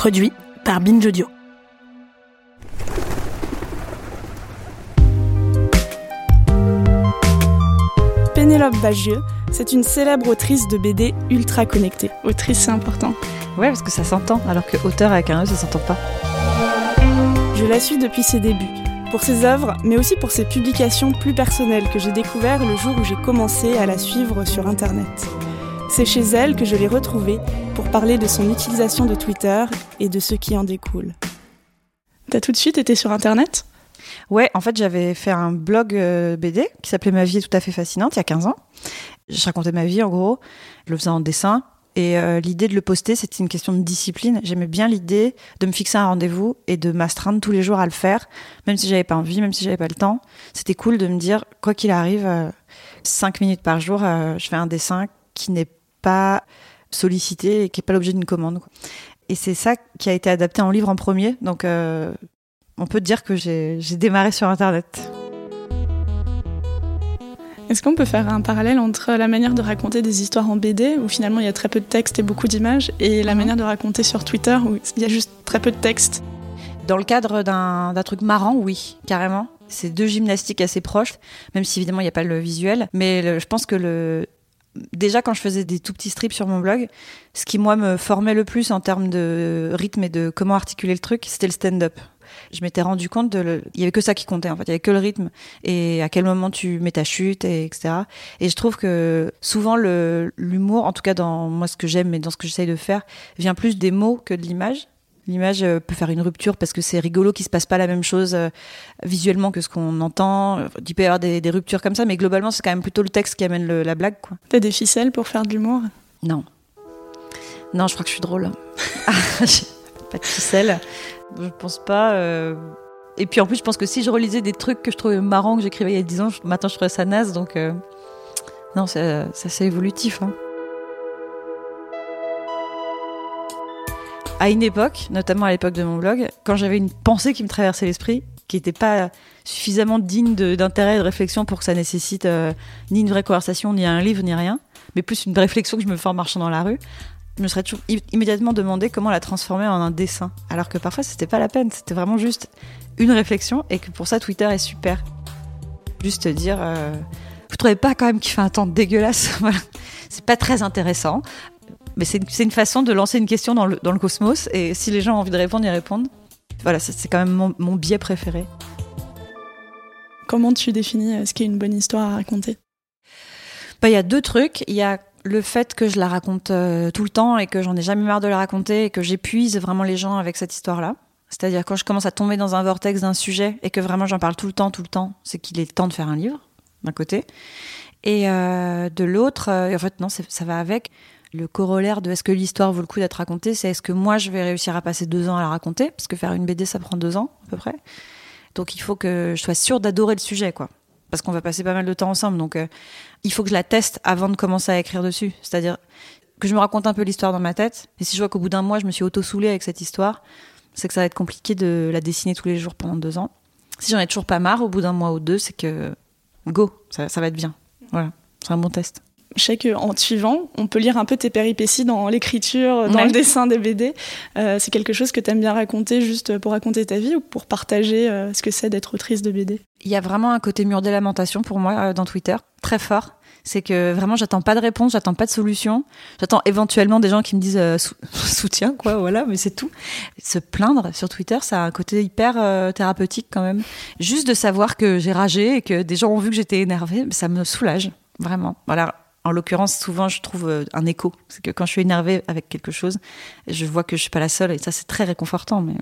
Produit par Binge Audio. Pénélope Bagieux, c'est une célèbre autrice de BD ultra connectée. Autrice, c'est important. Ouais, parce que ça s'entend, alors que auteur avec un E, ça s'entend pas. Je la suis depuis ses débuts, pour ses œuvres, mais aussi pour ses publications plus personnelles que j'ai découvertes le jour où j'ai commencé à la suivre sur Internet. C'est chez elle que je l'ai retrouvée pour parler de son utilisation de Twitter et de ce qui en découle. T'as tout de suite été sur Internet? Ouais, en fait, j'avais fait un blog euh, BD qui s'appelait Ma vie est tout à fait fascinante il y a 15 ans. Je racontais ma vie en gros, je le faisais en dessin. Et euh, l'idée de le poster, c'était une question de discipline. J'aimais bien l'idée de me fixer un rendez-vous et de m'astreindre tous les jours à le faire, même si j'avais pas envie, même si j'avais pas le temps. C'était cool de me dire, quoi qu'il arrive, euh, 5 minutes par jour, euh, je fais un dessin qui n'est pas sollicité et qui n'est pas l'objet d'une commande. quoi. Et c'est ça qui a été adapté en livre en premier. Donc, euh, on peut dire que j'ai démarré sur Internet. Est-ce qu'on peut faire un parallèle entre la manière de raconter des histoires en BD, où finalement il y a très peu de texte et beaucoup d'images, et la manière de raconter sur Twitter, où il y a juste très peu de texte? Dans le cadre d'un d'un truc marrant, oui, carrément. C'est deux gymnastiques assez proches, même si évidemment il n'y a pas le visuel. Mais le- je pense que le déjà quand je faisais des tout petits strips sur mon blog, ce qui moi me formait le plus en termes de rythme et de comment articuler le truc, c'était le stand-up. Je m'étais rendu compte de le... y avait que ça qui comptait en fait, il y avait que le rythme et à quel moment tu mets ta chute et etc. Et je trouve que souvent l'humour, en tout cas dans moi ce que j'aime et dans ce que j'essaye de faire, vient plus des mots que de l'image. L'image euh, peut faire une rupture parce que c'est rigolo qu'il se passe pas la même chose euh, visuellement que ce qu'on entend. Il peut y avoir des, des ruptures comme ça, mais globalement c'est quand même plutôt le texte qui amène le- la blague quoi. T'as des ficelles pour faire de l'humour? Non. Non, je crois que je suis drôle. Pas de ficelle. Je pense pas. euh. Et puis en plus, je pense que si je relisais des trucs que je trouvais marrants que j'écrivais il y a 10 ans, maintenant je trouverais ça naze. Donc, euh, non, c'est c'est assez évolutif. hein. À une époque, notamment à l'époque de mon blog, quand j'avais une pensée qui me traversait l'esprit, qui n'était pas suffisamment digne d'intérêt et de réflexion pour que ça nécessite euh, ni une vraie conversation, ni un livre, ni rien, mais plus une réflexion que je me fais en marchant dans la rue, je me serais toujours immédiatement demandé comment la transformer en un dessin. Alors que parfois, c'était pas la peine, c'était vraiment juste une réflexion et que pour ça, Twitter est super. Juste dire, euh, vous trouvez pas quand même qu'il fait un temps dégueulasse? C'est pas très intéressant, mais c'est une, façon de lancer une question dans le, dans le cosmos et si les gens ont envie de répondre, ils répondent. Voilà, c'est c'est quand même mon, mon biais préféré. Comment tu définis euh, ce qu'est une bonne histoire à raconter? Bah, il y a deux trucs. Il y a le fait que je la raconte euh, tout le temps et que j'en ai jamais marre de la raconter et que j'épuise vraiment les gens avec cette histoire-là. C'est-à-dire quand je commence à tomber dans un vortex d'un sujet et que vraiment j'en parle tout le temps, tout le temps, c'est qu'il est temps de faire un livre, d'un côté. Et euh, de l'autre, euh, en fait, non, ça va avec. Le corollaire de est-ce que l'histoire vaut le coup d'être racontée, c'est est-ce que moi je vais réussir à passer deux ans à la raconter, parce que faire une BD ça prend deux ans à peu près. Donc il faut que je sois sûre d'adorer le sujet, quoi. Parce qu'on va passer pas mal de temps ensemble, donc euh, il faut que je la teste avant de commencer à écrire dessus. C'est-à-dire que je me raconte un peu l'histoire dans ma tête, et si je vois qu'au bout d'un mois je me suis auto-soulée avec cette histoire, c'est que ça va être compliqué de la dessiner tous les jours pendant deux ans. Si j'en ai toujours pas marre au bout d'un mois ou deux, c'est que go, ça va être bien. Voilà, c'est un bon test. Je sais qu'en te suivant, on peut lire un peu tes péripéties dans l'écriture, dans Ouais. le dessin des BD. Euh, c'est quelque chose que tu aimes bien raconter juste pour raconter ta vie ou pour partager euh, ce que c'est d'être autrice de BD Il y a vraiment un côté mur des lamentations pour moi euh, dans Twitter, très fort. C'est que vraiment, j'attends pas de réponse, j'attends pas de solution. J'attends éventuellement des gens qui me disent euh, sou- soutien, quoi, voilà, mais c'est tout. Se plaindre sur Twitter, ça a un côté hyper euh, thérapeutique quand même. Juste de savoir que j'ai ragé et que des gens ont vu que j'étais énervée, ça me soulage, vraiment. Voilà. En l'occurrence, souvent, je trouve euh, un écho. C'est que quand je suis énervée avec quelque chose, je vois que je suis pas la seule et ça, c'est très réconfortant. Mais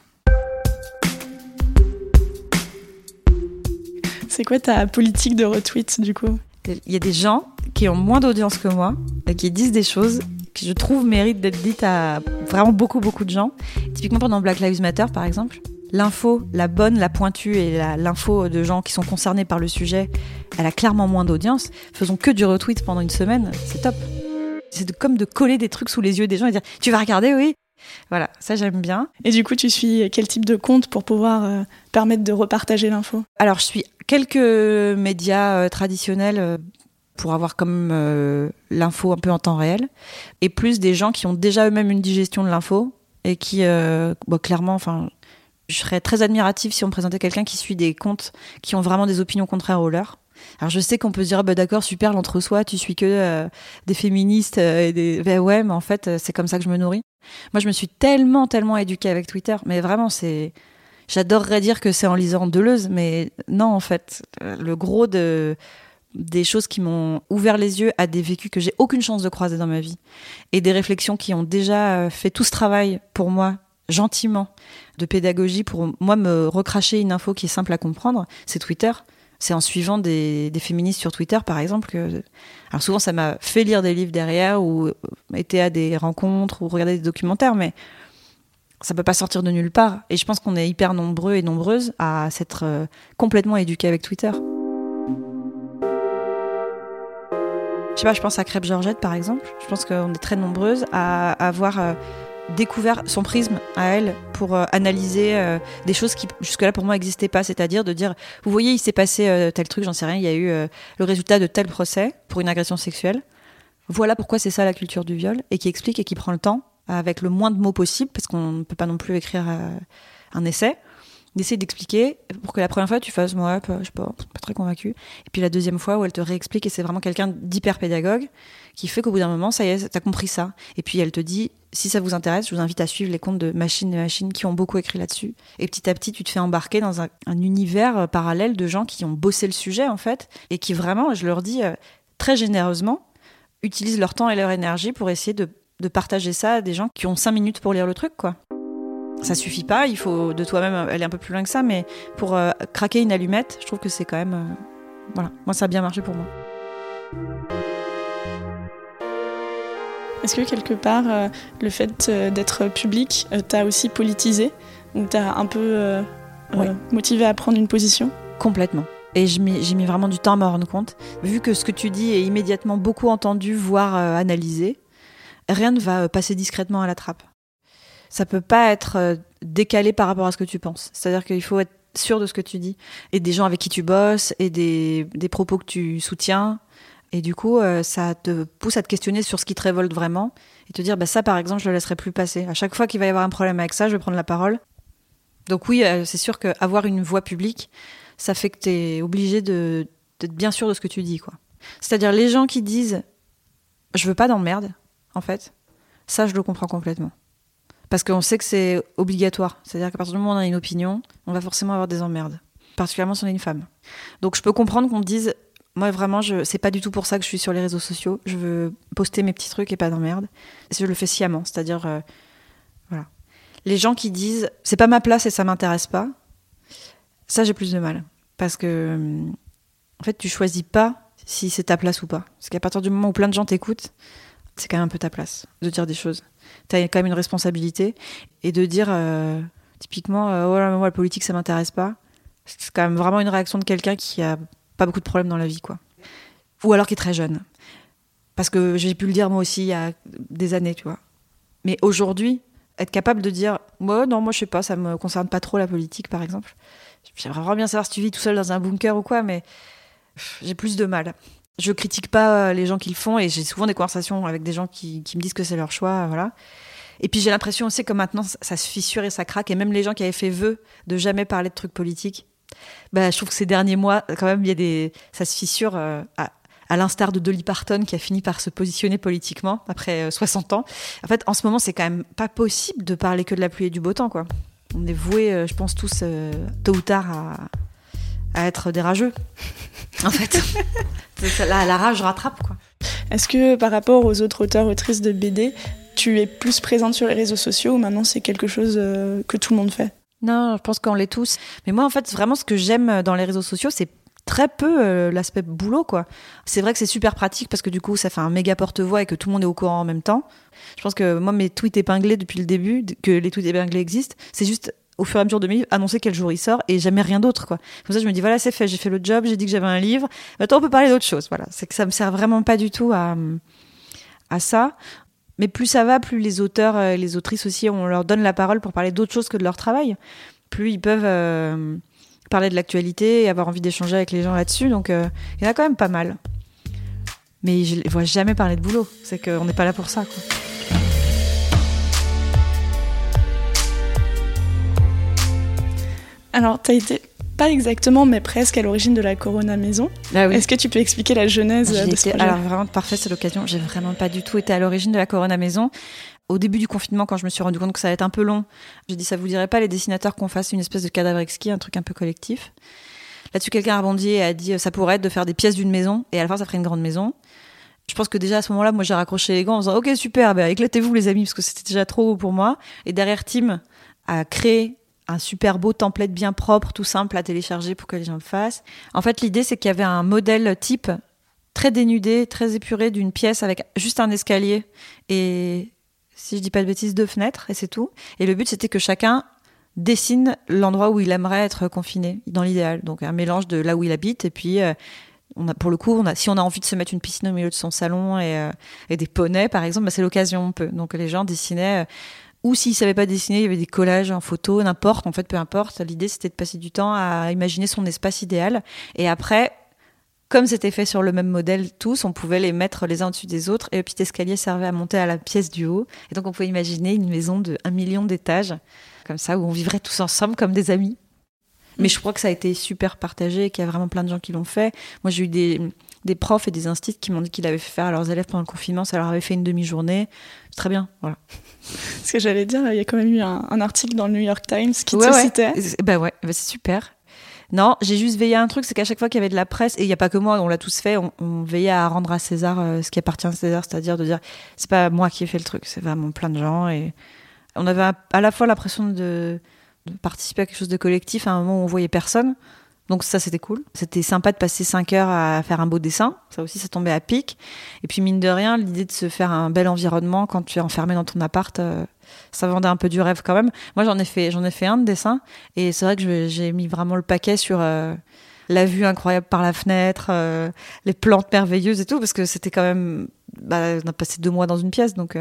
C'est quoi ta politique de retweet du coup? Il y a des gens qui ont moins d'audience que moi et qui disent des choses qui, je trouve, méritent d'être dites à vraiment beaucoup, beaucoup de gens. Typiquement pendant Black Lives Matter, par exemple, l'info, la bonne, la pointue et l'info de gens qui sont concernés par le sujet, elle a clairement moins d'audience. Faisons que du retweet pendant une semaine, c'est top. C'est comme de coller des trucs sous les yeux des gens et dire Tu vas regarder, oui Voilà, ça j'aime bien. Et du coup, tu suis quel type de compte pour pouvoir euh, permettre de repartager l'info? Alors, je suis quelques médias euh, traditionnels euh, pour avoir comme euh, l'info un peu en temps réel, et plus des gens qui ont déjà eux-mêmes une digestion de l'info et qui, euh, clairement, enfin, je serais très admirative si on me présentait quelqu'un qui suit des comptes qui ont vraiment des opinions contraires aux leurs. Alors je sais qu'on peut se dire bah d'accord super l'entre-soi tu suis que euh, des féministes euh, et des ben ouais mais en fait c'est comme ça que je me nourris. Moi je me suis tellement tellement éduquée avec Twitter mais vraiment c'est j'adorerais dire que c'est en lisant Deleuze mais non en fait le gros de des choses qui m'ont ouvert les yeux à des vécus que j'ai aucune chance de croiser dans ma vie et des réflexions qui ont déjà euh, fait tout ce travail pour moi gentiment de pédagogie pour moi me recracher une info qui est simple à comprendre, c'est Twitter. C'est en suivant des, féministes sur Twitter, par exemple, que. Alors souvent, ça m'a fait lire des livres derrière ou été à des rencontres ou regarder des documentaires, mais ça peut pas sortir de nulle part. Et je pense qu'on est hyper nombreux et nombreuses à s'être euh, complètement éduqués avec Twitter. Je sais pas, je pense à Crêpe Georgette par exemple. Je pense qu'on est très nombreuses à avoir euh, découvert son prisme à elle pour euh, analyser euh, des choses qui jusque-là pour moi n'existaient pas, c'est-à-dire de dire, vous voyez, il s'est passé tel truc, j'en sais rien, il y a eu le résultat de tel procès pour une agression sexuelle. Voilà pourquoi c'est ça la culture du viol, et qui explique et qui prend le temps, avec le moins de mots possible, parce qu'on ne peut pas non plus écrire un essai, d'essayer d'expliquer pour que la première fois tu fasses moi je sais pas pas très convaincu et puis la deuxième fois où elle te réexplique et c'est vraiment quelqu'un d'hyper pédagogue qui fait qu'au bout d'un moment ça y est t'as compris ça. Et puis elle te dit si ça vous intéresse je vous invite à suivre les comptes de machines et machines qui ont beaucoup écrit là-dessus et petit à petit tu te fais embarquer dans un, univers euh, parallèle de gens qui ont bossé le sujet en fait et qui vraiment je leur dis euh, très généreusement utilisent leur temps et leur énergie pour essayer de, partager ça à des gens qui ont cinq minutes pour lire le truc quoi ça suffit pas, il faut de toi-même aller un peu plus loin que ça, mais pour euh, craquer une allumette, je trouve que c'est quand même. Euh, voilà, moi ça a bien marché pour moi. Est-ce que quelque part, euh, le fait d'être public t'a aussi politisé Ou t'as un peu motivé à prendre une position? Complètement. Et j'ai mis vraiment du temps à m'en rendre compte. Vu que ce que tu dis est immédiatement beaucoup entendu, voire analysé, rien ne va passer discrètement à la trappe ça peut pas être euh, décalé par rapport à ce que tu penses. C'est-à-dire qu'il faut être sûr de ce que tu dis et des gens avec qui tu bosses et des, des propos que tu soutiens. Et du coup, euh, ça te pousse à te questionner sur ce qui te révolte vraiment et te dire, bah ça par exemple, je le laisserai plus passer. À chaque fois qu'il va y avoir un problème avec ça, je vais prendre la parole. Donc oui, euh, c'est sûr qu'avoir une voix publique, ça fait que tu es obligé d'être bien sûr de ce que tu dis. quoi. C'est-à-dire les gens qui disent, je veux pas d'emmerde, en fait, ça je le comprends complètement. Parce qu'on sait que c'est obligatoire. C'est-à-dire qu'à partir du moment où on a une opinion, on va forcément avoir des emmerdes. Particulièrement si on est une femme. Donc je peux comprendre qu'on dise moi vraiment je c'est pas du tout pour ça que je suis sur les réseaux sociaux. Je veux poster mes petits trucs et pas d'emmerde. Je le fais sciemment c'est-à-dire euh, voilà. Les gens qui disent c'est pas ma place et ça m'intéresse pas ça j'ai plus de mal. Parce que en fait tu choisis pas si c'est ta place ou pas. Parce qu'à partir du moment où plein de gens t'écoutent c'est quand même un peu ta place de dire des choses. Tu as quand même une responsabilité. Et de dire, euh, typiquement, euh, oh moi, la politique, ça m'intéresse pas, c'est quand même vraiment une réaction de quelqu'un qui a pas beaucoup de problèmes dans la vie, quoi. Ou alors qui est très jeune. Parce que j'ai pu le dire moi aussi il y a des années, tu vois. Mais aujourd'hui, être capable de dire, moi, non, moi, je sais pas, ça me concerne pas trop la politique, par exemple. J'aimerais vraiment bien savoir si tu vis tout seul dans un bunker ou quoi, mais j'ai plus de mal je critique pas euh, les gens qui le font et j'ai souvent des conversations avec des gens qui, me disent que c'est leur choix, voilà. Et puis j'ai l'impression aussi que maintenant ça se fissure et ça craque et même les gens qui avaient fait vœu de jamais parler de trucs politiques, bah, je trouve que ces derniers mois quand même il y a des ça se fissure euh, à, l'instar de Dolly Parton qui a fini par se positionner politiquement après 60 euh, ans. En fait, en ce moment, c'est quand même pas possible de parler que de la pluie et du beau temps, quoi. On est voués, je pense tous, tôt ou tard, à, être des rageux. en fait, la, la rage rattrape quoi. Est-ce que par rapport aux autres auteurs autrices de BD, tu es plus présente sur les réseaux sociaux ou maintenant c'est quelque chose euh, que tout le monde fait? Non, je pense qu'on l'est tous. Mais moi en fait, vraiment ce que j'aime dans les réseaux sociaux, c'est très peu euh, l'aspect boulot quoi. C'est vrai que c'est super pratique parce que du coup ça fait un méga porte-voix et que tout le monde est au courant en même temps. Je pense que moi mes tweets épinglés depuis le début que les tweets épinglés existent, c'est juste au fur et à mesure de mes livres, annoncer quel jour il sort et jamais rien d'autre, quoi. Comme ça, je me dis, voilà, c'est fait, j'ai fait le job, j'ai dit que j'avais un livre. Maintenant, on peut parler d'autre chose. Voilà. C'est que ça me sert vraiment pas du tout à, à ça. Mais plus ça va, plus les auteurs et les autrices aussi, on leur donne la parole pour parler d'autres choses que de leur travail. Plus ils peuvent euh, parler de l'actualité et avoir envie d'échanger avec les gens là-dessus. Donc euh, il y en a quand même pas mal. Mais je les vois jamais parler de boulot. C'est qu'on n'est pas là pour ça. Alors, tu as été pas exactement, mais presque à l'origine de la Corona Maison. Ah Est-ce que tu peux expliquer la genèse de ce projet Alors vraiment parfait, c'est l'occasion. J'ai vraiment pas du tout été à l'origine de la Corona Maison. Au début du confinement, quand je me suis rendu compte que ça allait être un peu long, j'ai dit ça vous dirait pas les dessinateurs qu'on fasse une espèce de cadavre exquis, un truc un peu collectif. Là-dessus, quelqu'un a rebondi et a dit ça pourrait être de faire des pièces d'une maison et à la fin ça ferait une grande maison. Je pense que déjà à ce moment-là, moi j'ai raccroché les gants en disant ok super, bah, éclatez-vous les amis parce que c'était déjà trop pour moi. Et derrière Tim a créé un super beau template bien propre, tout simple à télécharger pour que les gens le fassent. En fait, l'idée, c'est qu'il y avait un modèle type très dénudé, très épuré d'une pièce avec juste un escalier et, si je dis pas de bêtises, deux fenêtres et c'est tout. Et le but, c'était que chacun dessine l'endroit où il aimerait être confiné, dans l'idéal. Donc un mélange de là où il habite et puis euh, on a, pour le coup, si on a envie de se mettre une piscine au milieu de son salon et, euh, des poneys, par exemple, bah, c'est l'occasion, on peut. Donc les gens dessinaient. Euh, ou s'ils savaient pas dessiner, il y avait des collages en photo, n'importe. En fait, peu importe. L'idée, c'était de passer du temps à imaginer son espace idéal. Et après, comme c'était fait sur le même modèle tous, on pouvait les mettre les uns au-dessus des autres. Et le petit escalier servait à monter à la pièce du haut. Et donc, on pouvait imaginer une maison de un million d'étages, comme ça, où on vivrait tous ensemble comme des amis. Mais je crois que ça a été super partagé et qu'il y a vraiment plein de gens qui l'ont fait. Moi, j'ai eu des, des profs et des instituts qui m'ont dit qu'ils l'avaient fait faire à leurs élèves pendant le confinement. Ça leur avait fait une demi-journée. Très bien, voilà. Ce que j'allais dire, il y a quand même eu un, article dans le New York Times qui te citait. Bah ouais, bah c'est super. Non, j'ai juste veillé à un truc, c'est qu'à chaque fois qu'il y avait de la presse, et il n'y a pas que moi, on l'a tous fait, on, veillait à rendre à César euh, ce qui appartient à César, c'est-à-dire de dire, c'est pas moi qui ai fait le truc, c'est vraiment plein de gens, et on avait à la fois l'impression de, de, participer à quelque chose de collectif à un moment où on voyait personne, donc ça, c'était cool. C'était sympa de passer 5 heures à faire un beau dessin. Ça aussi, ça tombait à pic. Et puis, mine de rien, l'idée de se faire un bel environnement quand tu es enfermé dans ton appart, euh, ça vendait un peu du rêve quand même. Moi, j'en ai fait, j'en ai fait un de dessin. Et c'est vrai que j'ai mis vraiment le paquet sur euh, la vue incroyable par la fenêtre, euh, les plantes merveilleuses et tout, parce que c'était quand même, bah, on a passé deux mois dans une pièce, donc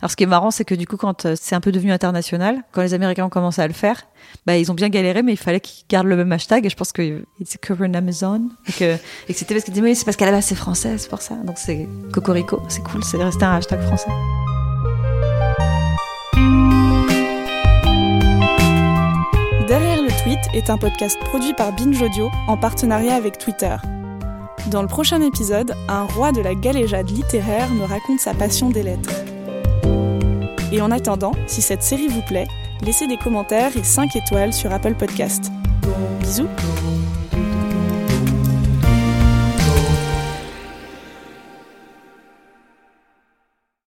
alors ce qui est marrant, c'est que du coup, quand euh, c'est un peu devenu international, quand les Américains ont commencé à le faire, bah, ils ont bien galéré, mais il fallait qu'ils gardent le même hashtag. Et je pense que it's covered Amazon. Et que, et c'était parce qu'ils disaient, oui, c'est parce qu'à la base c'est français, c'est pour ça. Donc c'est Cocorico, c'est cool, c'est resté un hashtag français. Derrière le tweet est un podcast produit par Binge Audio en partenariat avec Twitter. Dans le prochain épisode, un roi de la galéjade littéraire me raconte sa passion des lettres. Et en attendant, si cette série vous plaît, laissez des commentaires et 5 étoiles sur Apple Podcast. Bisous